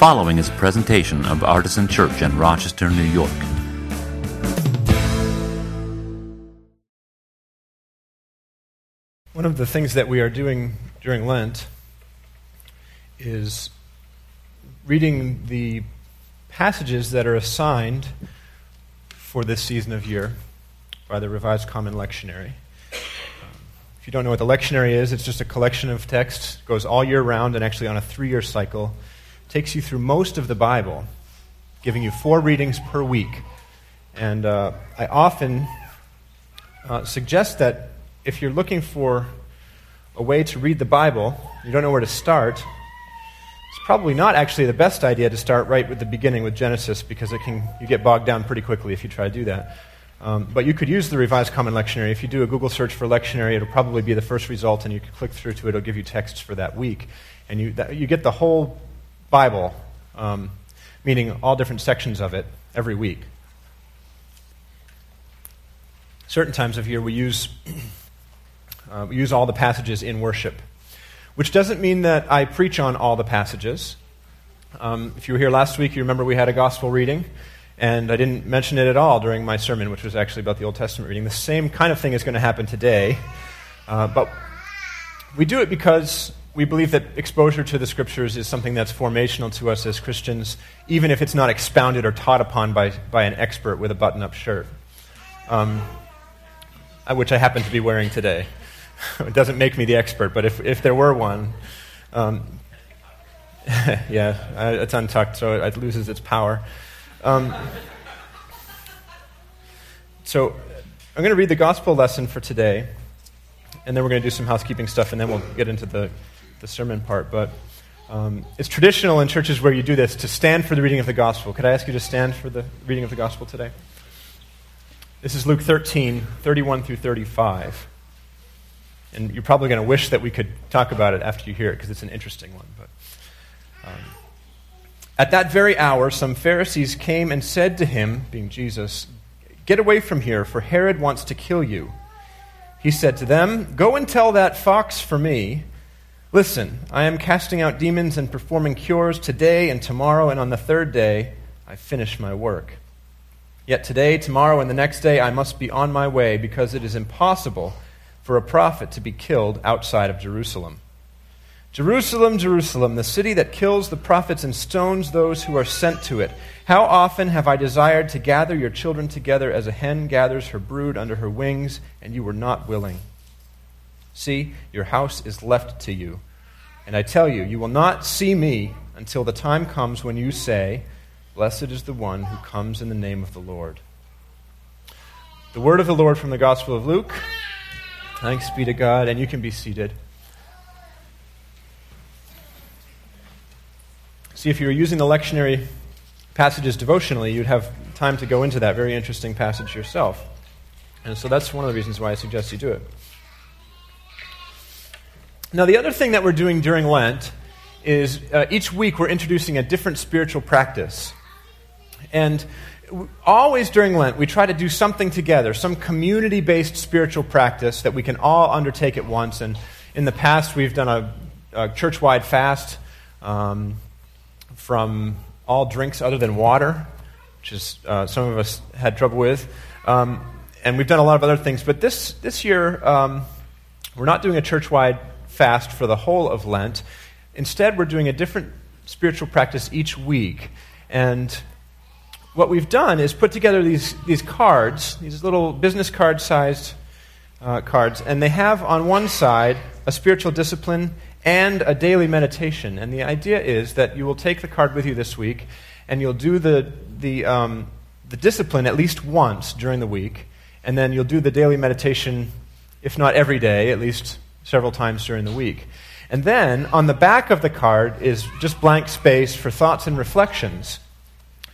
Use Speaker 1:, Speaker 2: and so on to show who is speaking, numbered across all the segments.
Speaker 1: following is a presentation of Artisan Church in Rochester, New York.
Speaker 2: One of the things that we are doing during Lent is reading the passages that are assigned for this season of year by the Revised Common Lectionary. If you don't know what the lectionary is, it's just a collection of texts, goes all year round and actually on a three year cycle, takes you through most of the Bible, giving you four readings per week. And uh, I often uh, suggest that if you're looking for a way to read the Bible, you don't know where to start, it's probably not actually the best idea to start right with the beginning with Genesis because it can, you get bogged down pretty quickly if you try to do that. Um, but you could use the Revised Common Lectionary. If you do a Google search for lectionary, it'll probably be the first result, and you can click through to it. It'll give you texts for that week. And you, that, you get the whole Bible, um, meaning all different sections of it, every week. Certain times of year we use, uh, we use all the passages in worship, which doesn't mean that I preach on all the passages. Um, if you were here last week, you remember we had a gospel reading. And I didn't mention it at all during my sermon, which was actually about the Old Testament reading. The same kind of thing is going to happen today. Uh, but we do it because we believe that exposure to the scriptures is something that's formational to us as Christians, even if it's not expounded or taught upon by, by an expert with a button up shirt, um, uh, which I happen to be wearing today. it doesn't make me the expert, but if, if there were one, um, yeah, it's untucked, so it loses its power. Um, so I'm going to read the gospel lesson for today, and then we're going to do some housekeeping stuff, and then we'll get into the, the sermon part. But um, it's traditional in churches where you do this to stand for the reading of the gospel. Could I ask you to stand for the reading of the gospel today? This is Luke 13, 31 through 35. And you're probably going to wish that we could talk about it after you hear it because it's an interesting one. But. Um, at that very hour, some Pharisees came and said to him, being Jesus, Get away from here, for Herod wants to kill you. He said to them, Go and tell that fox for me. Listen, I am casting out demons and performing cures today and tomorrow, and on the third day I finish my work. Yet today, tomorrow, and the next day I must be on my way, because it is impossible for a prophet to be killed outside of Jerusalem. Jerusalem, Jerusalem, the city that kills the prophets and stones those who are sent to it. How often have I desired to gather your children together as a hen gathers her brood under her wings, and you were not willing? See, your house is left to you. And I tell you, you will not see me until the time comes when you say, Blessed is the one who comes in the name of the Lord. The word of the Lord from the Gospel of Luke. Thanks be to God, and you can be seated. See, if you were using the lectionary passages devotionally, you'd have time to go into that very interesting passage yourself. And so that's one of the reasons why I suggest you do it. Now, the other thing that we're doing during Lent is uh, each week we're introducing a different spiritual practice. And always during Lent, we try to do something together, some community based spiritual practice that we can all undertake at once. And in the past, we've done a, a church wide fast. Um, from all drinks other than water, which is uh, some of us had trouble with. Um, and we've done a lot of other things. But this, this year, um, we're not doing a church wide fast for the whole of Lent. Instead, we're doing a different spiritual practice each week. And what we've done is put together these, these cards, these little business card sized uh, cards, and they have on one side a spiritual discipline and a daily meditation. And the idea is that you will take the card with you this week and you'll do the, the, um, the discipline at least once during the week, and then you'll do the daily meditation, if not every day, at least several times during the week. And then on the back of the card is just blank space for thoughts and reflections.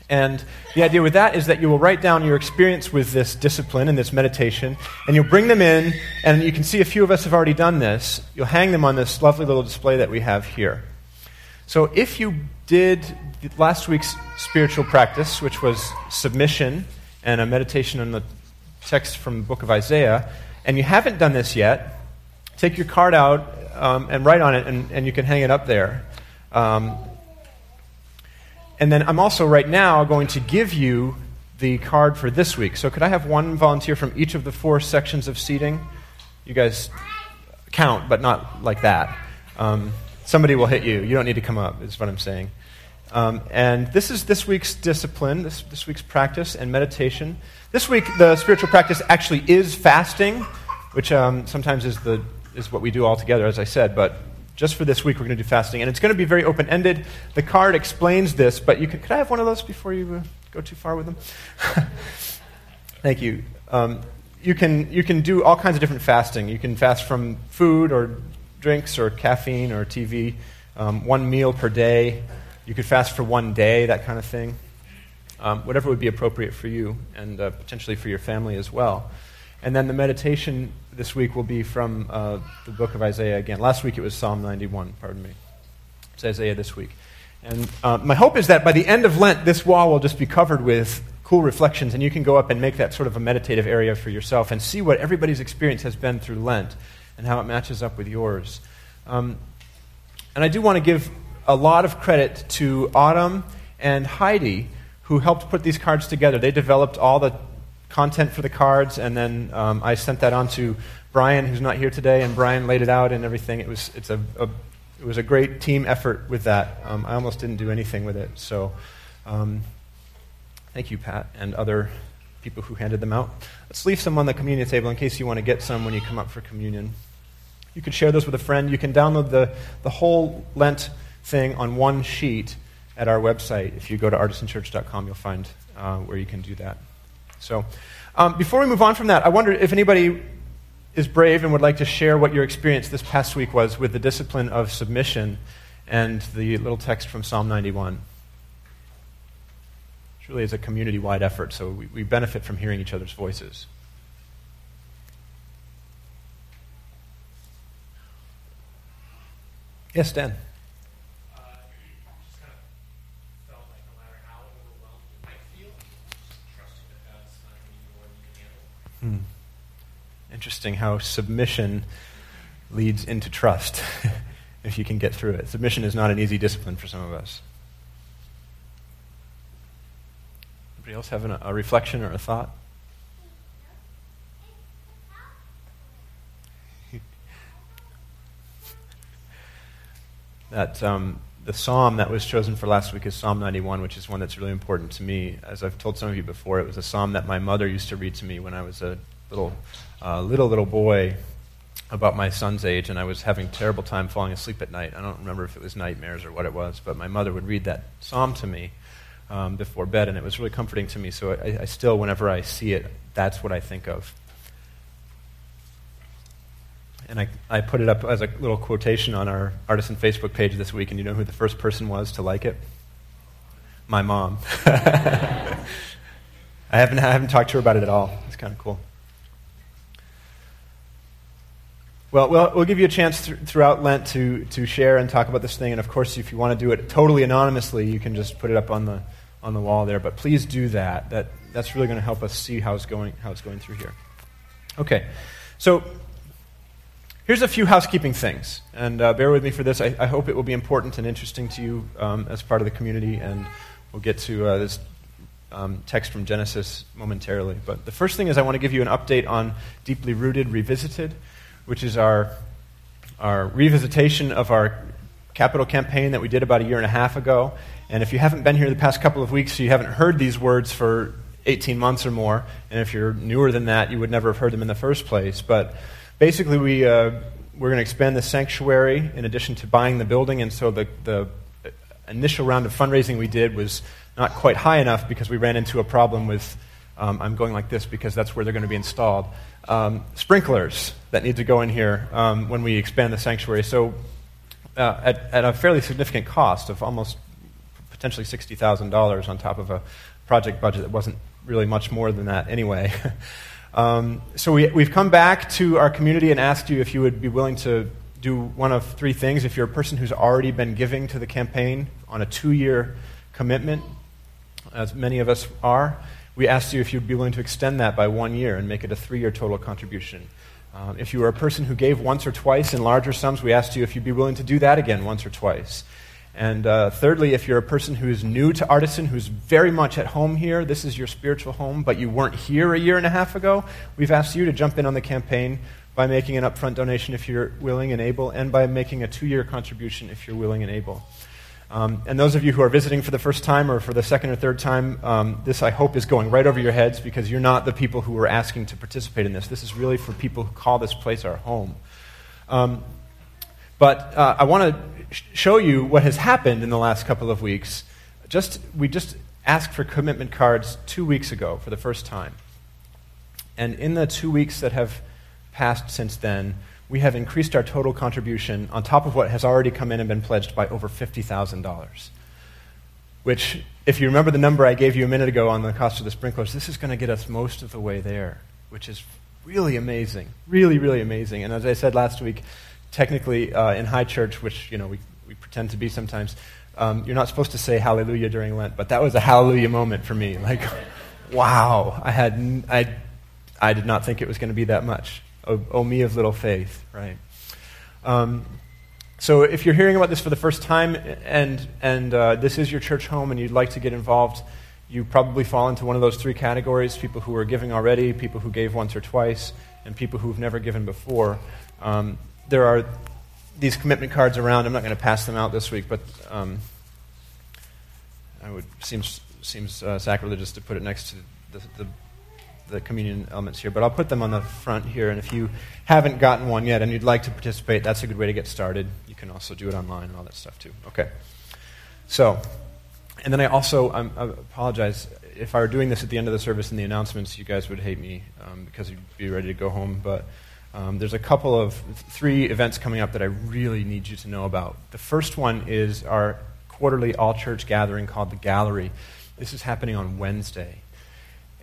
Speaker 2: And the idea with that is that you will write down your experience with this discipline and this meditation, and you'll bring them in, and you can see a few of us have already done this. You'll hang them on this lovely little display that we have here. So if you did last week's spiritual practice, which was submission and a meditation on the text from the book of Isaiah, and you haven't done this yet, take your card out um, and write on it, and, and you can hang it up there. Um, and then I'm also right now going to give you the card for this week. So could I have one volunteer from each of the four sections of seating? You guys count, but not like that. Um, somebody will hit you. You don't need to come up, is what I'm saying. Um, and this is this week's discipline, this, this week's practice and meditation. This week, the spiritual practice actually is fasting, which um, sometimes is, the, is what we do all together, as I said. But just for this week, we're going to do fasting. And it's going to be very open ended. The card explains this, but you could, could I have one of those before you uh, go too far with them? Thank you. Um, you, can, you can do all kinds of different fasting. You can fast from food or drinks or caffeine or TV, um, one meal per day. You could fast for one day, that kind of thing. Um, whatever would be appropriate for you and uh, potentially for your family as well. And then the meditation this week will be from uh, the book of Isaiah again. Last week it was Psalm 91, pardon me. It's Isaiah this week. And uh, my hope is that by the end of Lent, this wall will just be covered with cool reflections, and you can go up and make that sort of a meditative area for yourself and see what everybody's experience has been through Lent and how it matches up with yours. Um, and I do want to give a lot of credit to Autumn and Heidi, who helped put these cards together. They developed all the content for the cards, and then um, I sent that on to Brian, who's not here today, and Brian laid it out and everything. It was, it's a, a it was a great team effort with that. Um, I almost didn't do anything with it. So um, thank you, Pat, and other people who handed them out. Let's leave some on the communion table in case you want to get some when you come up for communion. You can share those with a friend. You can download the, the whole Lent thing on one sheet at our website. If you go to artisanchurch.com, you'll find uh, where you can do that. So, um, before we move on from that, I wonder if anybody is brave and would like to share what your experience this past week was with the discipline of submission and the little text from Psalm 91. It really is a community wide effort, so we, we benefit from hearing each other's voices. Yes, Dan. Hmm. Interesting how submission leads into trust if you can get through it. Submission is not an easy discipline for some of us. Anybody else have a reflection or a thought? that um, the psalm that was chosen for last week is Psalm 91, which is one that's really important to me. As I've told some of you before, it was a psalm that my mother used to read to me when I was a little, uh, little, little boy about my son's age, and I was having terrible time falling asleep at night. I don't remember if it was nightmares or what it was, but my mother would read that psalm to me um, before bed, and it was really comforting to me. So I, I still, whenever I see it, that's what I think of and I, I put it up as a little quotation on our Artisan Facebook page this week, and you know who the first person was to like it? My mom. I, haven't, I haven't talked to her about it at all. It's kind of cool. Well, we'll, we'll give you a chance th- throughout Lent to, to share and talk about this thing. And of course, if you want to do it totally anonymously, you can just put it up on the, on the wall there. But please do that. that that's really going to help us see how it's going, how it's going through here. Okay. So Here's a few housekeeping things, and uh, bear with me for this. I, I, hope it will be important and interesting to you um, as part of the community, and we'll get to uh, this um, text from Genesis momentarily. But the first thing is I want to give you an update on Deeply Rooted Revisited, which is our, our revisitation of our capital campaign that we did about a year and a half ago. And if you haven't been here the past couple of weeks, you haven't heard these words for 18 months or more, and if you're newer than that, you would never have heard them in the first place. But basically, we, uh, we're going to expand the sanctuary in addition to buying the building, and so the, the initial round of fundraising we did was not quite high enough because we ran into a problem with, um, I'm going like this because that's where they're going to be installed, um, sprinklers that need to go in here um, when we expand the sanctuary. So, uh, at, at a fairly significant cost of almost potentially $60,000 on top of a project budget that wasn't really much more than that anyway. Um, so we, we've come back to our community and asked you if you would be willing to do one of three things. If you're a person who's already been giving to the campaign on a two year commitment, as many of us are, we asked you if you'd be willing to extend that by one year and make it a three year total contribution. Um, if you were a person who gave once or twice in larger sums, we asked you if you'd be willing to do that again once or twice. And uh, thirdly, if you're a person who is new to Artisan, who's very much at home here, this is your spiritual home, but you weren't here a year and a half ago, we've asked you to jump in on the campaign by making an upfront donation if you're willing and able, and by making a two year contribution if you're willing and able. Um, and those of you who are visiting for the first time or for the second or third time, um, this I hope is going right over your heads because you're not the people who are asking to participate in this. This is really for people who call this place our home. Um, but uh, I want to show you what has happened in the last couple of weeks. Just, we just asked for commitment cards two weeks ago for the first time. And in the two weeks that have passed since then, we have increased our total contribution on top of what has already come in and been pledged by over $50,000. Which, if you remember the number I gave you a minute ago on the cost of the sprinklers, this is going to get us most of the way there, which is really amazing. Really, really amazing. And as I said last week, technically uh, in high church, which you know we, we pretend to be sometimes, um, you're not supposed to say hallelujah during Lent, but that was a hallelujah moment for me. Like, wow, I had I, I did not think it was going to be that much. Oh, me of little faith, right? Um, so if you're hearing about this for the first time and and uh, this is your church home and you'd like to get involved, you probably fall into one of those three categories: people who are giving already, people who gave once or twice, and people who've never given before. Um, there are these commitment cards around. I'm not going to pass them out this week, but um, I would seems seems uh, sacrilegious to put it next to the, the, the, communion elements here. But I'll put them on the front here. And if you haven't gotten one yet and you'd like to participate, that's a good way to get started. You can also do it online and all that stuff too. Okay. So, and then I also um, I apologize if I were doing this at the end of the service in the announcements. You guys would hate me um, because you'd be ready to go home, but. Um, there's a couple of three events coming up that I really need you to know about. The first one is our quarterly all church gathering called the Gallery. This is happening on Wednesday.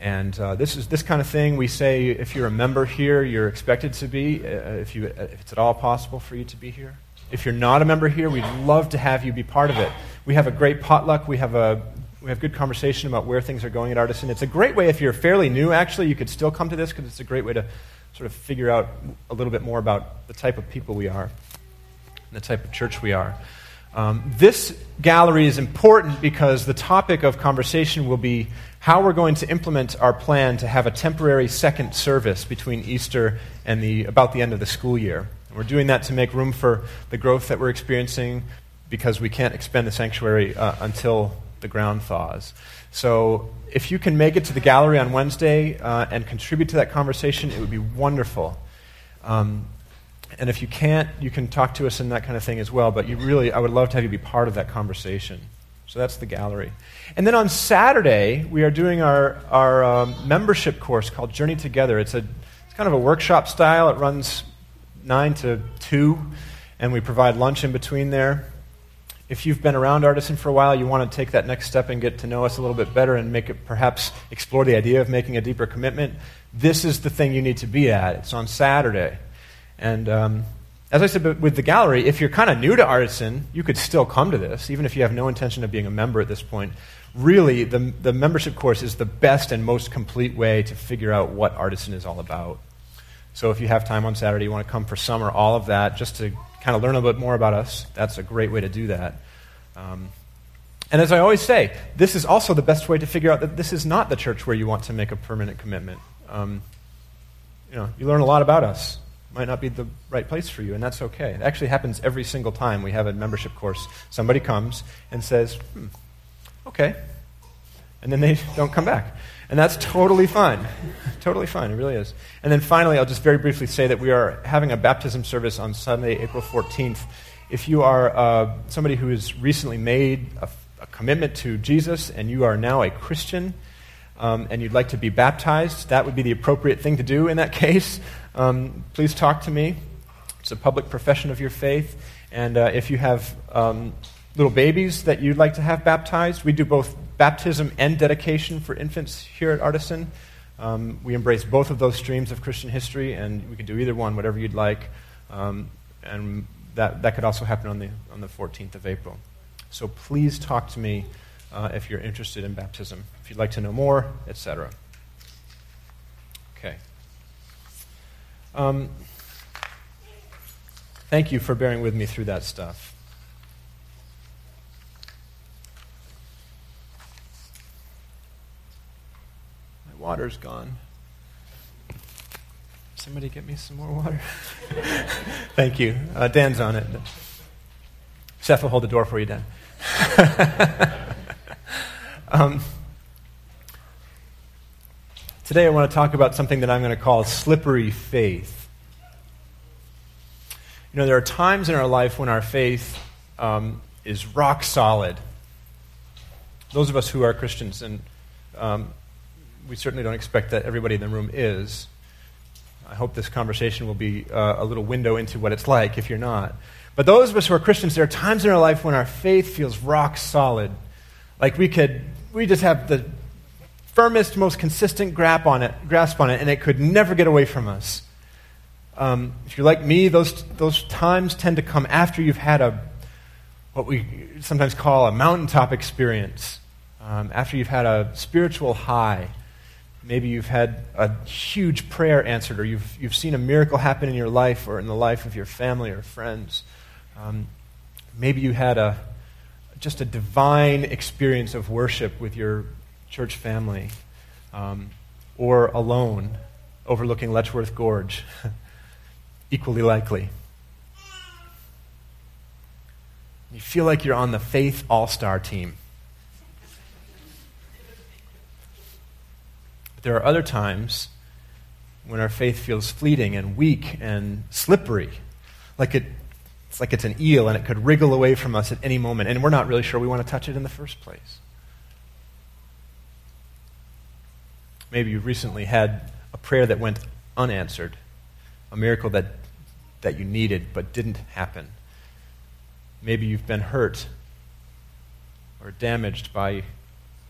Speaker 2: And uh, this is this kind of thing we say if you're a member here, you're expected to be, uh, if, you, if it's at all possible for you to be here. If you're not a member here, we'd love to have you be part of it. We have a great potluck. We have, a, we have good conversation about where things are going at Artisan. It's a great way, if you're fairly new, actually, you could still come to this because it's a great way to sort of figure out a little bit more about the type of people we are, and the type of church we are. Um, this gallery is important because the topic of conversation will be how we're going to implement our plan to have a temporary second service between Easter and the, about the end of the school year. And we're doing that to make room for the growth that we're experiencing because we can't expand the sanctuary uh, until the ground thaws. So if you can make it to the gallery on Wednesday uh, and contribute to that conversation, it would be wonderful. Um, and if you can't, you can talk to us and that kind of thing as well. But you really, I would love to have you be part of that conversation. So that's the gallery. And then on Saturday, we are doing our, our um, membership course called Journey Together. It's, a, it's kind of a workshop style. It runs 9 to 2, and we provide lunch in between there if you've been around Artisan for a while, you want to take that next step and get to know us a little bit better and make it perhaps explore the idea of making a deeper commitment, this is the thing you need to be at. It's on Saturday. And um, as I said with the gallery, if you're kind of new to Artisan, you could still come to this, even if you have no intention of being a member at this point. Really, the, the membership course is the best and most complete way to figure out what Artisan is all about. So if you have time on Saturday, you want to come for some or all of that, just to kind of learn a little bit more about us, that's a great way to do that. Um, and as I always say, this is also the best way to figure out that this is not the church where you want to make a permanent commitment. Um, you know, you learn a lot about us. Might not be the right place for you, and that's okay. It actually happens every single time we have a membership course. Somebody comes and says, hmm, okay, and then they don't come back. And that's totally fine. totally fine. It really is. And then finally, I'll just very briefly say that we are having a baptism service on Sunday, April 14th. If you are uh, somebody who has recently made a, a, commitment to Jesus and you are now a Christian um, and you'd like to be baptized, that would be the appropriate thing to do in that case. Um, please talk to me. It's a public profession of your faith. And uh, if you have um, little babies that you'd like to have baptized, we do both baptism and dedication for infants here at Artisan. Um, we embrace both of those streams of Christian history, and we can do either one, whatever you'd like. Um, and that, that could also happen on the, on the 14th of April. So please talk to me uh, if you're interested in baptism, if you'd like to know more, etc. Okay. Um, thank you for bearing with me through that stuff. Water's gone. Somebody get me some more water. Thank you. Uh, Dan's on it. Seth will hold the door for you, Dan. um, today I want to talk about something that I'm going to call slippery faith. You know, there are times in our life when our faith um, is rock solid. Those of us who are Christians, and um, we certainly don't expect that everybody in the room is. I hope this conversation will be uh, a little window into what it's like if you're not. But those of us who are Christians, there are times in our life when our faith feels rock solid. Like we could, we just have the firmest, most consistent grasp on it, grasp on it, and it could never get away from us. Um, if you're like me, those, those times tend to come after you've had a, what we sometimes call a mountaintop experience, um, after you've had a spiritual high. Maybe you've had a huge prayer answered, or you've, you've seen a miracle happen in your life or in the life of your family or friends. Um, maybe you had a, just a divine experience of worship with your church family, um, or alone overlooking Letchworth Gorge. Equally likely. You feel like you're on the faith all star team. There are other times when our faith feels fleeting and weak and slippery, like it, it's like it's an eel and it could wriggle away from us at any moment, and we're not really sure we want to touch it in the first place. Maybe you recently had a prayer that went unanswered, a miracle that, that you needed but didn't happen. Maybe you've been hurt or damaged by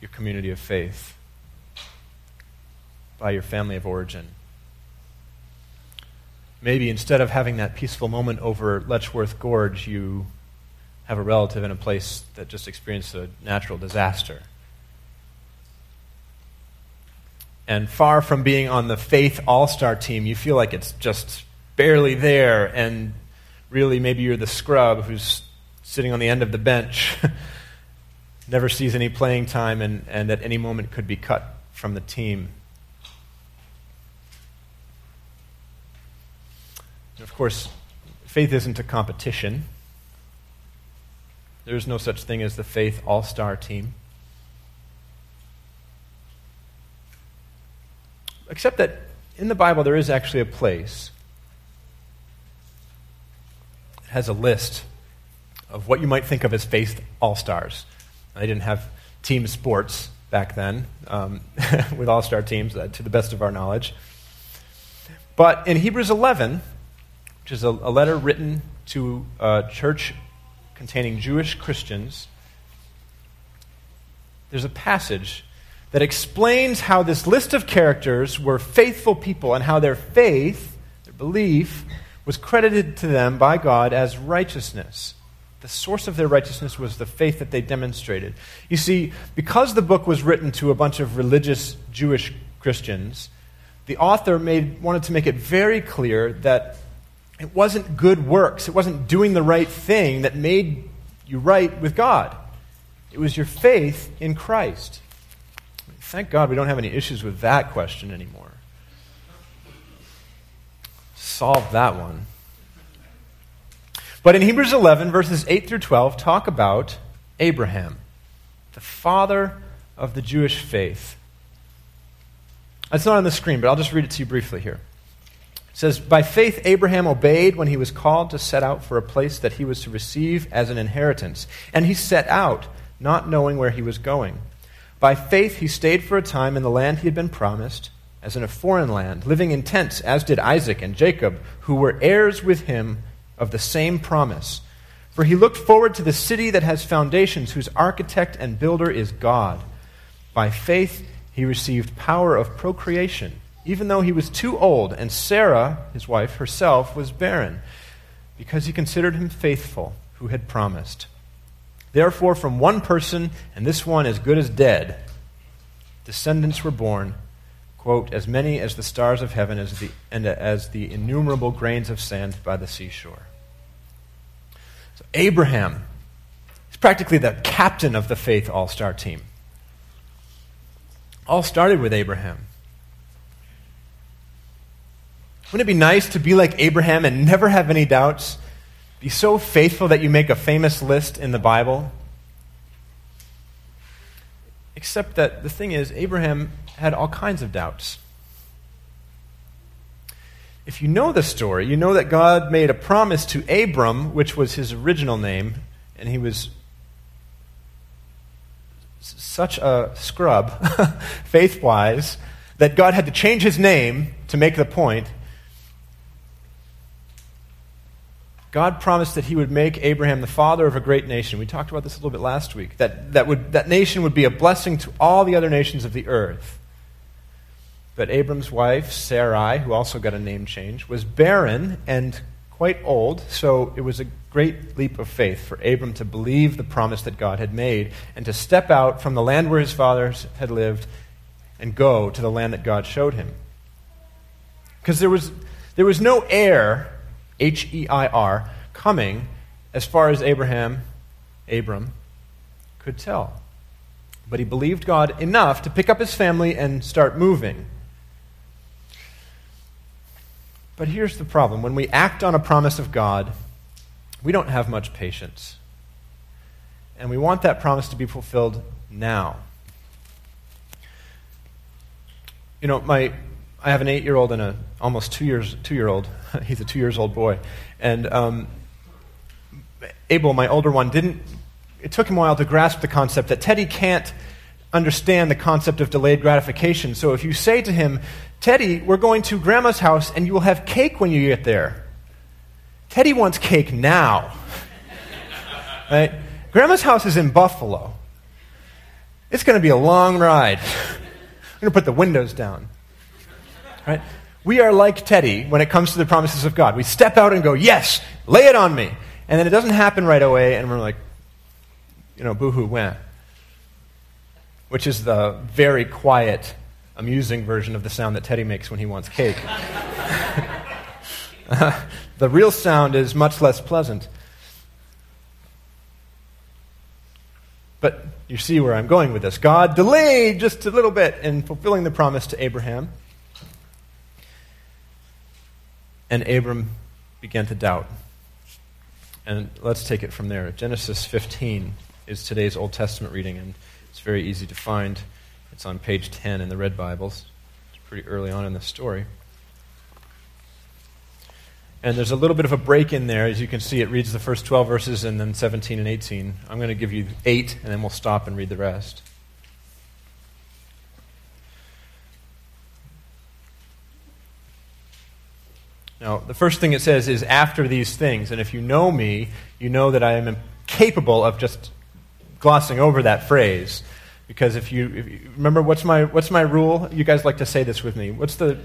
Speaker 2: your community of faith, by your family of origin. Maybe instead of having that peaceful moment over Letchworth Gorge, you have a relative in a place that just experienced a natural disaster. And far from being on the faith all star team, you feel like it's just barely there, and really maybe you're the scrub who's sitting on the end of the bench, never sees any playing time, and, and at any moment could be cut from the team. Of course, faith isn't a competition. There's no such thing as the faith all star team. Except that in the Bible there is actually a place that has a list of what you might think of as faith all stars. They didn't have team sports back then um, with all star teams, uh, to the best of our knowledge. But in Hebrews 11, which is a, a letter written to a church containing Jewish Christians, there's a passage that explains how this list of characters were faithful people and how their faith, their belief, was credited to them by God as righteousness. The source of their righteousness was the faith that they demonstrated. You see, because the book was written to a bunch of religious Jewish Christians, the author made, wanted to make it very clear that it wasn't good works, it wasn't doing the right thing that made you right with God. It was your faith in Christ. Thank God we don't have any issues with that question anymore. Solve that one. But in Hebrews 11, verses 8 through 12, talk about Abraham, the father of the Jewish faith. It's not on the screen, but I'll just read it to you briefly here. It says, By faith, Abraham obeyed when he was called to set out for a place that he was to receive as an inheritance. And he set out, not knowing where he was going. By faith, he stayed for a time in the land he had been promised, as in a foreign land, living in tents, as did Isaac and Jacob, who were heirs with him of the same promise. For he looked forward to the city that has foundations, whose architect and builder is God. By faith, he received power of procreation, even though he was too old, and Sarah, his wife herself, was barren, because he considered him faithful who had promised. Therefore, from one person, and this one as good as dead, descendants were born, quote, as many as the stars of heaven as the, and uh, as the innumerable grains of sand by the seashore. So, Abraham is practically the captain of the faith all star team. All started with Abraham. Wouldn't it be nice to be like Abraham and never have any doubts? Be so faithful that you make a famous list in the Bible? Except that the thing is, Abraham had all kinds of doubts. If you know the story, you know that God made a promise to Abram, which was his original name, and he was such a scrub, faith wise, that God had to change his name to make the point. God promised that he would make Abraham the father of a great nation. We talked about this a little bit last week. That, that, would, that nation would be a blessing to all the other nations of the earth. But Abram's wife, Sarai, who also got a name change, was barren and quite old, so it was a great leap of faith for Abram to believe the promise that God had made and to step out from the land where his fathers had lived and go to the land that God showed him. Because there was, there was no heir, H E I R, coming as far as Abraham, Abram, could tell. But he believed God enough to pick up his family and start moving. But here's the problem when we act on a promise of God, we don't have much patience. And we want that promise to be fulfilled now. You know, my, I have an eight year old and a almost two years two year old. He's a two years old boy. And um, Abel, my older one, didn't. It took him a while to grasp the concept that Teddy can't understand the concept of delayed gratification. So if you say to him, Teddy, we're going to Grandma's house and you will have cake when you get there. Teddy wants cake now. right? Grandma's house is in Buffalo. It's going to be a long ride. I'm going to put the windows down. Right? We are like Teddy when it comes to the promises of God. We step out and go, Yes, lay it on me. And then it doesn't happen right away, and we're like, you know, boohoo, when? Which is the very quiet amusing version of the sound that Teddy makes when he wants cake. uh, the real sound is much less pleasant. But you see where I'm going with this. God delayed just a little bit in fulfilling the promise to Abraham. And Abram began to doubt. And let's take it from there. Genesis 15 is today's Old Testament reading, and it's very easy to find. It's on page 10 in the Red Bibles. It's pretty early on in the story. And there's a little bit of a break in there. As you can see, it reads the first 12 verses and then 17 and 18. I'm going to give you 8, and then we'll stop and read the rest. Now, the first thing it says is after these things. And if you know me, you know that I am capable of just glossing over that phrase. Because if you, if you, remember, what's my, what's my rule? You guys like to say this with me. What's the.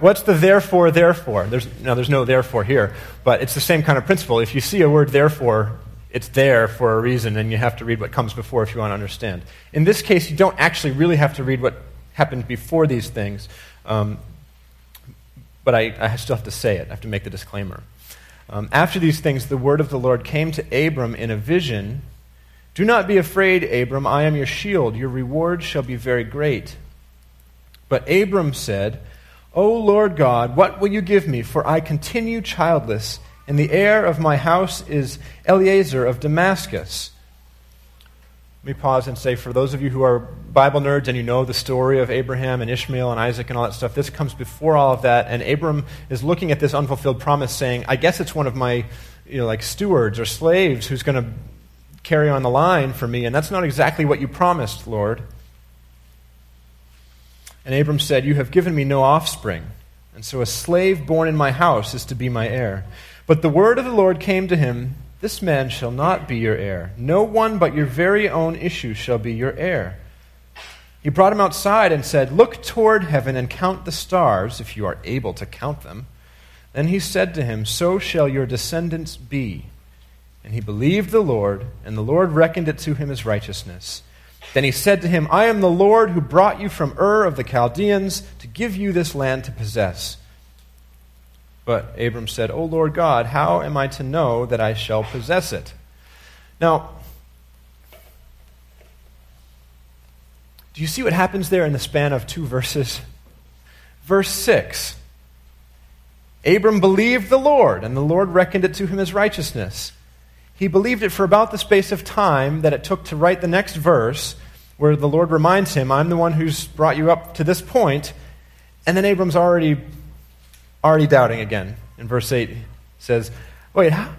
Speaker 2: What's the therefore, therefore? There's, no, there's no therefore here, but it's the same kind of principle. If you see a word therefore, it's there for a reason, and you have to read what comes before if you want to understand. In this case, you don't actually really have to read what happened before these things, um, but I, I, still have to say it. I have to make the disclaimer. Um, after these things, the word of the Lord came to Abram in a vision do not be afraid, Abram. I am your shield. Your reward shall be very great. But Abram said, O Lord God, what will you give me? For I continue childless, and the heir of my house is Eliezer of Damascus. Me pause and say, for those of you who are Bible nerds and you know the story of Abraham and Ishmael and Isaac and all that stuff, this comes before all of that. And Abram is looking at this unfulfilled promise, saying, I guess it's one of my, you know, like stewards or slaves who's going to carry on the line for me, and that's not exactly what you promised, Lord. And Abram said, You have given me no offspring, and so a slave born in my house is to be my heir. But the word of the Lord came to him This man shall not be your heir. No one but your very own issue shall be your heir. He brought him outside and said, Look toward heaven and count the stars, if you are able to count them. Then he said to him, So shall your descendants be. And he believed the Lord, and the Lord reckoned it to him as righteousness. Then he said to him, I am the Lord who brought you from Ur of the Chaldeans to give you this land to possess. But Abram said, O Lord God, how am I to know that I shall possess it? Now, do you see what happens there in the span of two verses? Verse 6 Abram believed the Lord, and the Lord reckoned it to him as righteousness. He believed it for about the space of time that it took to write the next verse, where the Lord reminds him, I'm the one who's brought you up to this point. And then Abram's already, already doubting again. In verse 8, he says, Wait, how,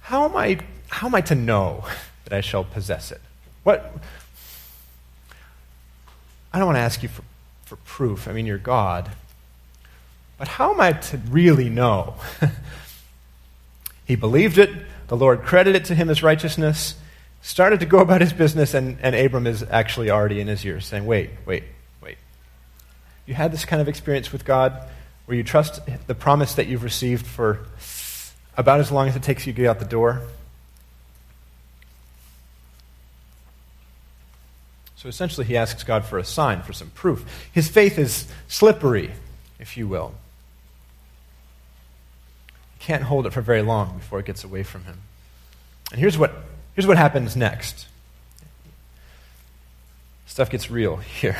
Speaker 2: how, am I, how am I to know that I shall possess it? What? I don't want to ask you for, for proof. I mean, you're God. But how am I to really know? he believed it. The Lord credited it to him as righteousness, started to go about his business, and, and Abram is actually already in his ears saying, Wait, wait, wait. You had this kind of experience with God where you trust the promise that you've received for about as long as it takes you to get out the door? So essentially, he asks God for a sign, for some proof. His faith is slippery, if you will. He can't hold it for very long before it gets away from him. And here's what, here's what happens next. Stuff gets real here.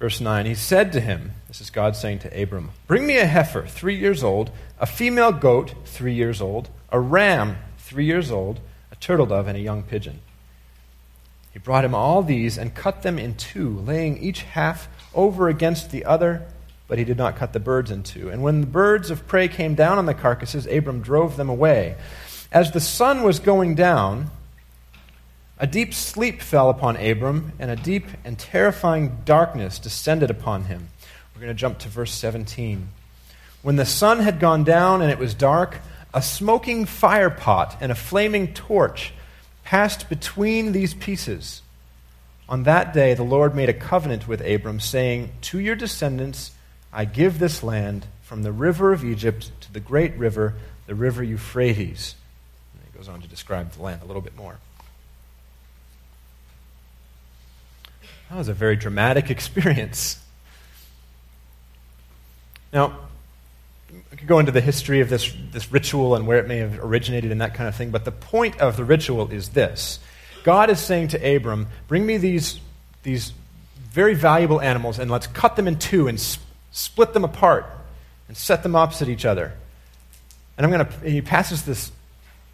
Speaker 2: Verse 9, he said to him, This is God saying to Abram, Bring me a heifer, three years old, a female goat, three years old, a ram, three years old, a turtle dove, and a young pigeon. He brought him all these and cut them in two, laying each half over against the other, but he did not cut the birds in two. And when the birds of prey came down on the carcasses, Abram drove them away. As the sun was going down, a deep sleep fell upon Abram, and a deep and terrifying darkness descended upon him. We're going to jump to verse 17. When the sun had gone down and it was dark, a smoking firepot and a flaming torch passed between these pieces. On that day, the Lord made a covenant with Abram, saying, To your descendants I give this land, from the river of Egypt to the great river, the river Euphrates. And he goes on to describe the land a little bit more. That was a very dramatic experience. Now, I could go into the history of this, this ritual and where it may have originated and that kind of thing, but the point of the ritual is this God is saying to Abram, Bring me these, these very valuable animals and let's cut them in two and sp- split them apart and set them opposite each other. And I'm going to, he passes this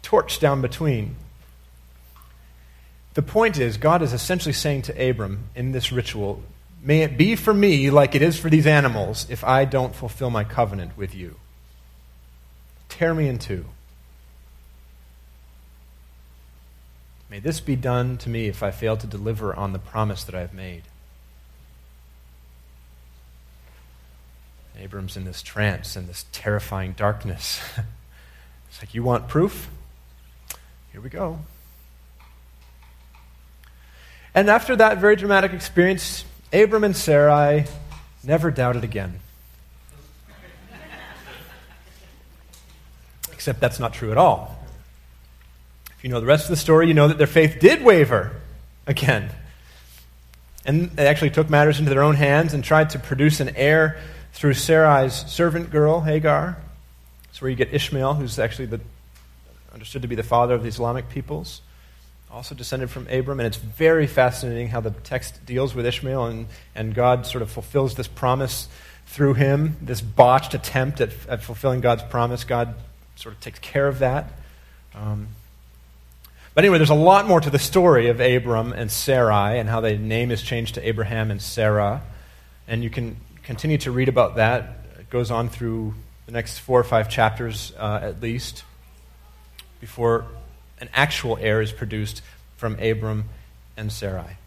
Speaker 2: torch down between. The point is, God is essentially saying to Abram in this ritual, May it be for me like it is for these animals if I don't fulfill my covenant with you. Tear me in two. May this be done to me if I fail to deliver on the promise that I have made. Abram's in this trance and this terrifying darkness. it's like, You want proof? Here we go. And after that very dramatic experience, Abram and Sarai never doubted again. Except that's not true at all. If you know the rest of the story, you know that their faith did waver again. And they actually took matters into their own hands and tried to produce an heir through Sarai's servant girl, Hagar. That's where you get Ishmael, who's actually the, understood to be the father of the Islamic peoples also descended from Abram, and it's very fascinating how the text deals with Ishmael, and, and God sort of fulfills this promise through him, this botched attempt at, at fulfilling God's promise. God sort of takes care of that. Um, but anyway, there's a lot more to the story of Abram and Sarai and how the name is changed to Abraham and Sarah. And you can continue to read about that. It goes on through the next four or five chapters uh, at least before an actual heir is produced from Abram and Sarai.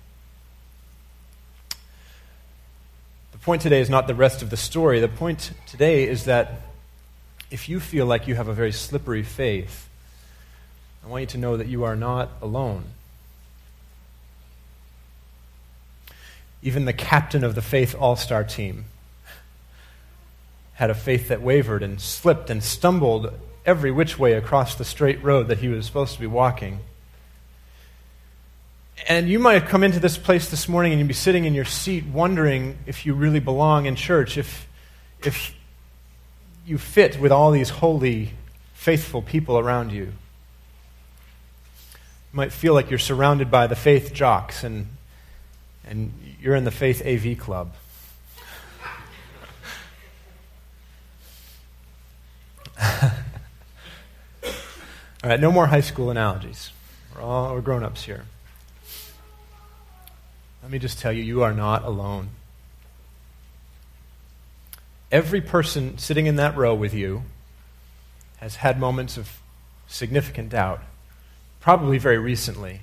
Speaker 2: The point today is not the rest of the story. The point today is that if you feel like you have a very slippery faith, I want you to know that you are not alone. Even the captain of the faith all star team had a faith that wavered and slipped and stumbled every which way across the straight road that he was supposed to be walking. And you might have come into this place this morning and you'd be sitting in your seat wondering if you really belong in church, if, if you fit with all these holy, faithful people around you. You might feel like you're surrounded by the faith jocks and and you're in the Faith AV Club. all right, no more high school analogies. We're all we're grown ups here. Let me just tell you, you are not alone. Every person sitting in that row with you has had moments of significant doubt, probably very recently.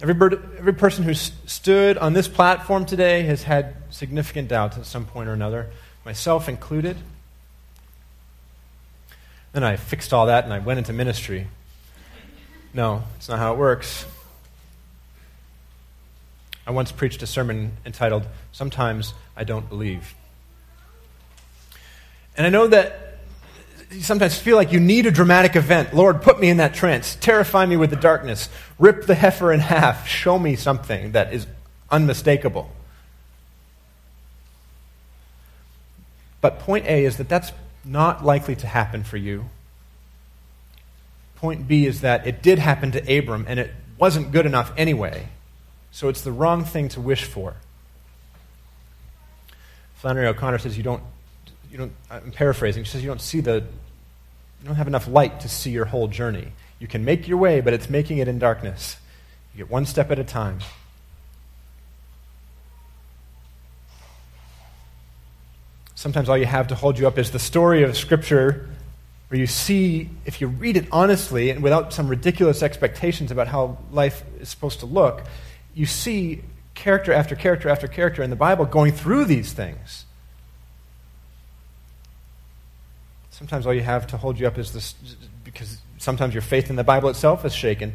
Speaker 2: Every, every person who's stood on this platform today has had significant doubts at some point or another, myself included. Then I fixed all that and I went into ministry. No, it's not how it works. I once preached a sermon entitled, Sometimes I Don't Believe. And I know that you sometimes feel like you need a dramatic event. Lord, put me in that trance. Terrify me with the darkness. Rip the heifer in half. Show me something that is unmistakable. But point A is that that's not likely to happen for you. Point B is that it did happen to Abram, and it wasn't good enough anyway. So it's the wrong thing to wish for. Flannery O'Connor says you don't, you don't I'm paraphrasing, she says you don't see the, you don't have enough light to see your whole journey. You can make your way, but it's making it in darkness. You get one step at a time. Sometimes all you have to hold you up is the story of Scripture where you see, if you read it honestly and without some ridiculous expectations about how life is supposed to look, you see character after character after character in the Bible going through these things. Sometimes all you have to hold you up is this, because sometimes your faith in the Bible itself is shaken.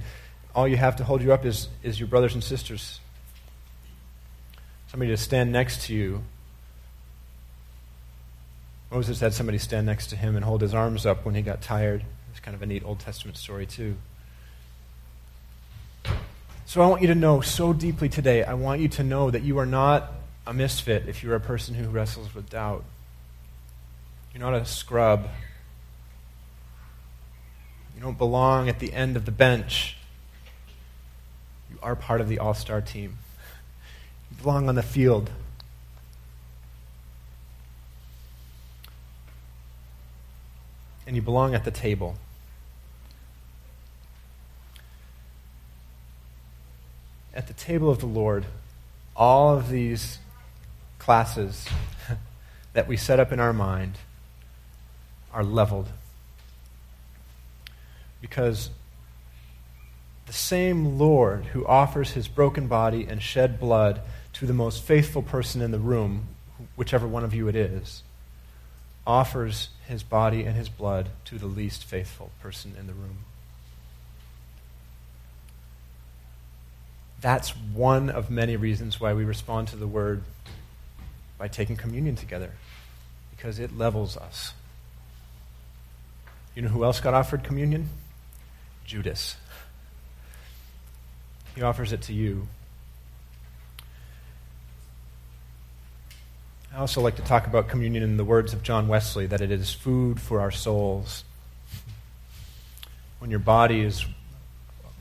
Speaker 2: All you have to hold you up is, is your brothers and sisters. Somebody to stand next to you. Moses had somebody stand next to him and hold his arms up when he got tired. It's kind of a neat Old Testament story, too. So I want you to know so deeply today, I want you to know that you are not a misfit if you're a person who wrestles with doubt. You're not a scrub. You don't belong at the end of the bench. You are part of the all star team. You belong on the field. And you belong at the table. at the table of the Lord, all of these classes that we set up in our mind are leveled. Because the same Lord who offers his broken body and shed blood to the most faithful person in the room, whichever one of you it is, offers his body and his blood to the least faithful person in the room. That's one of many reasons why we respond to the word by taking communion together, because it levels us. You know who else got offered communion? Judas. He offers it to you. I also like to talk about communion in the words of John Wesley that it is food for our souls. When your body is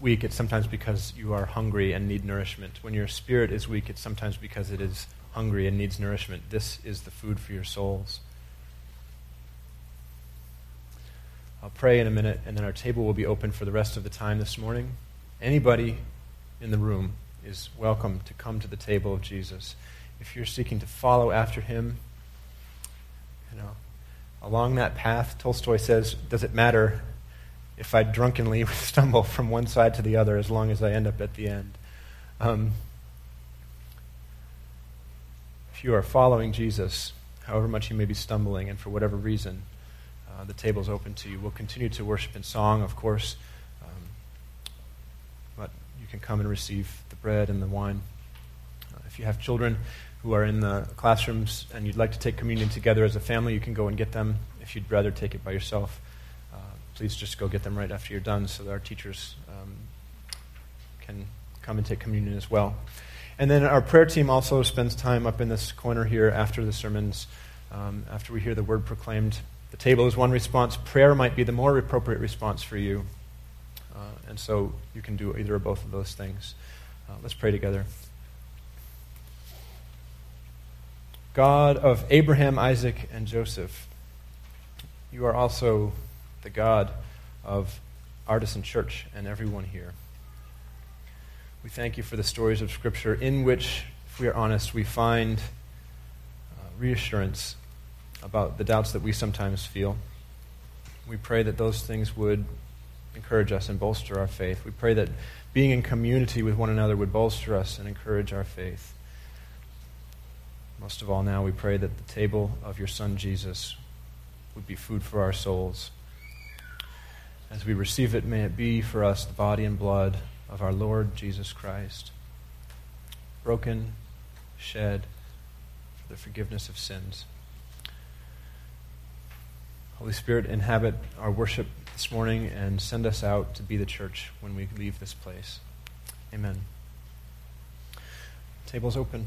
Speaker 2: weak, it's sometimes because you are hungry and need nourishment. When your spirit is weak, it's sometimes because it is hungry and needs nourishment. This is the food for your souls. I'll pray in a minute, and then our table will be open for the rest of the time this morning. Anybody in the room is welcome to come to the table of Jesus. If you're seeking to follow after him, you know, along that path, Tolstoy says, does it matter if I drunkenly stumble from one side to the other as long as I end up at the end. Um, if you are following Jesus, however much you may be stumbling, and for whatever reason, uh, the table is open to you. We'll continue to worship in song, of course, um, but you can come and receive the bread and the wine. Uh, if you have children who are in the classrooms and you'd like to take communion together as a family, you can go and get them. If you'd rather take it by yourself, please just go get them right after you're done so that our teachers um, can come and take communion as well. And then our prayer team also spends time up in this corner here after the sermons, um, after we hear the word proclaimed. The table is one response. Prayer might be the more appropriate response for you. Uh, and so you can do either or both of those things. Uh, let's pray together. God of Abraham, Isaac, and Joseph, you are also the God of Artisan Church and everyone here. We thank you for the stories of Scripture in which, if we are honest, we find uh, reassurance about the doubts that we sometimes feel. We pray that those things would encourage us and bolster our faith. We pray that being in community with one another would bolster us and encourage our faith. Most of all, now we pray that the table of your Son Jesus would be food for our souls. As we receive it, may it be for us the body and blood of our Lord Jesus Christ, broken, shed for the forgiveness of sins. Holy Spirit, inhabit our worship this morning and send us out to be the church when we leave this place. Amen. Table's open.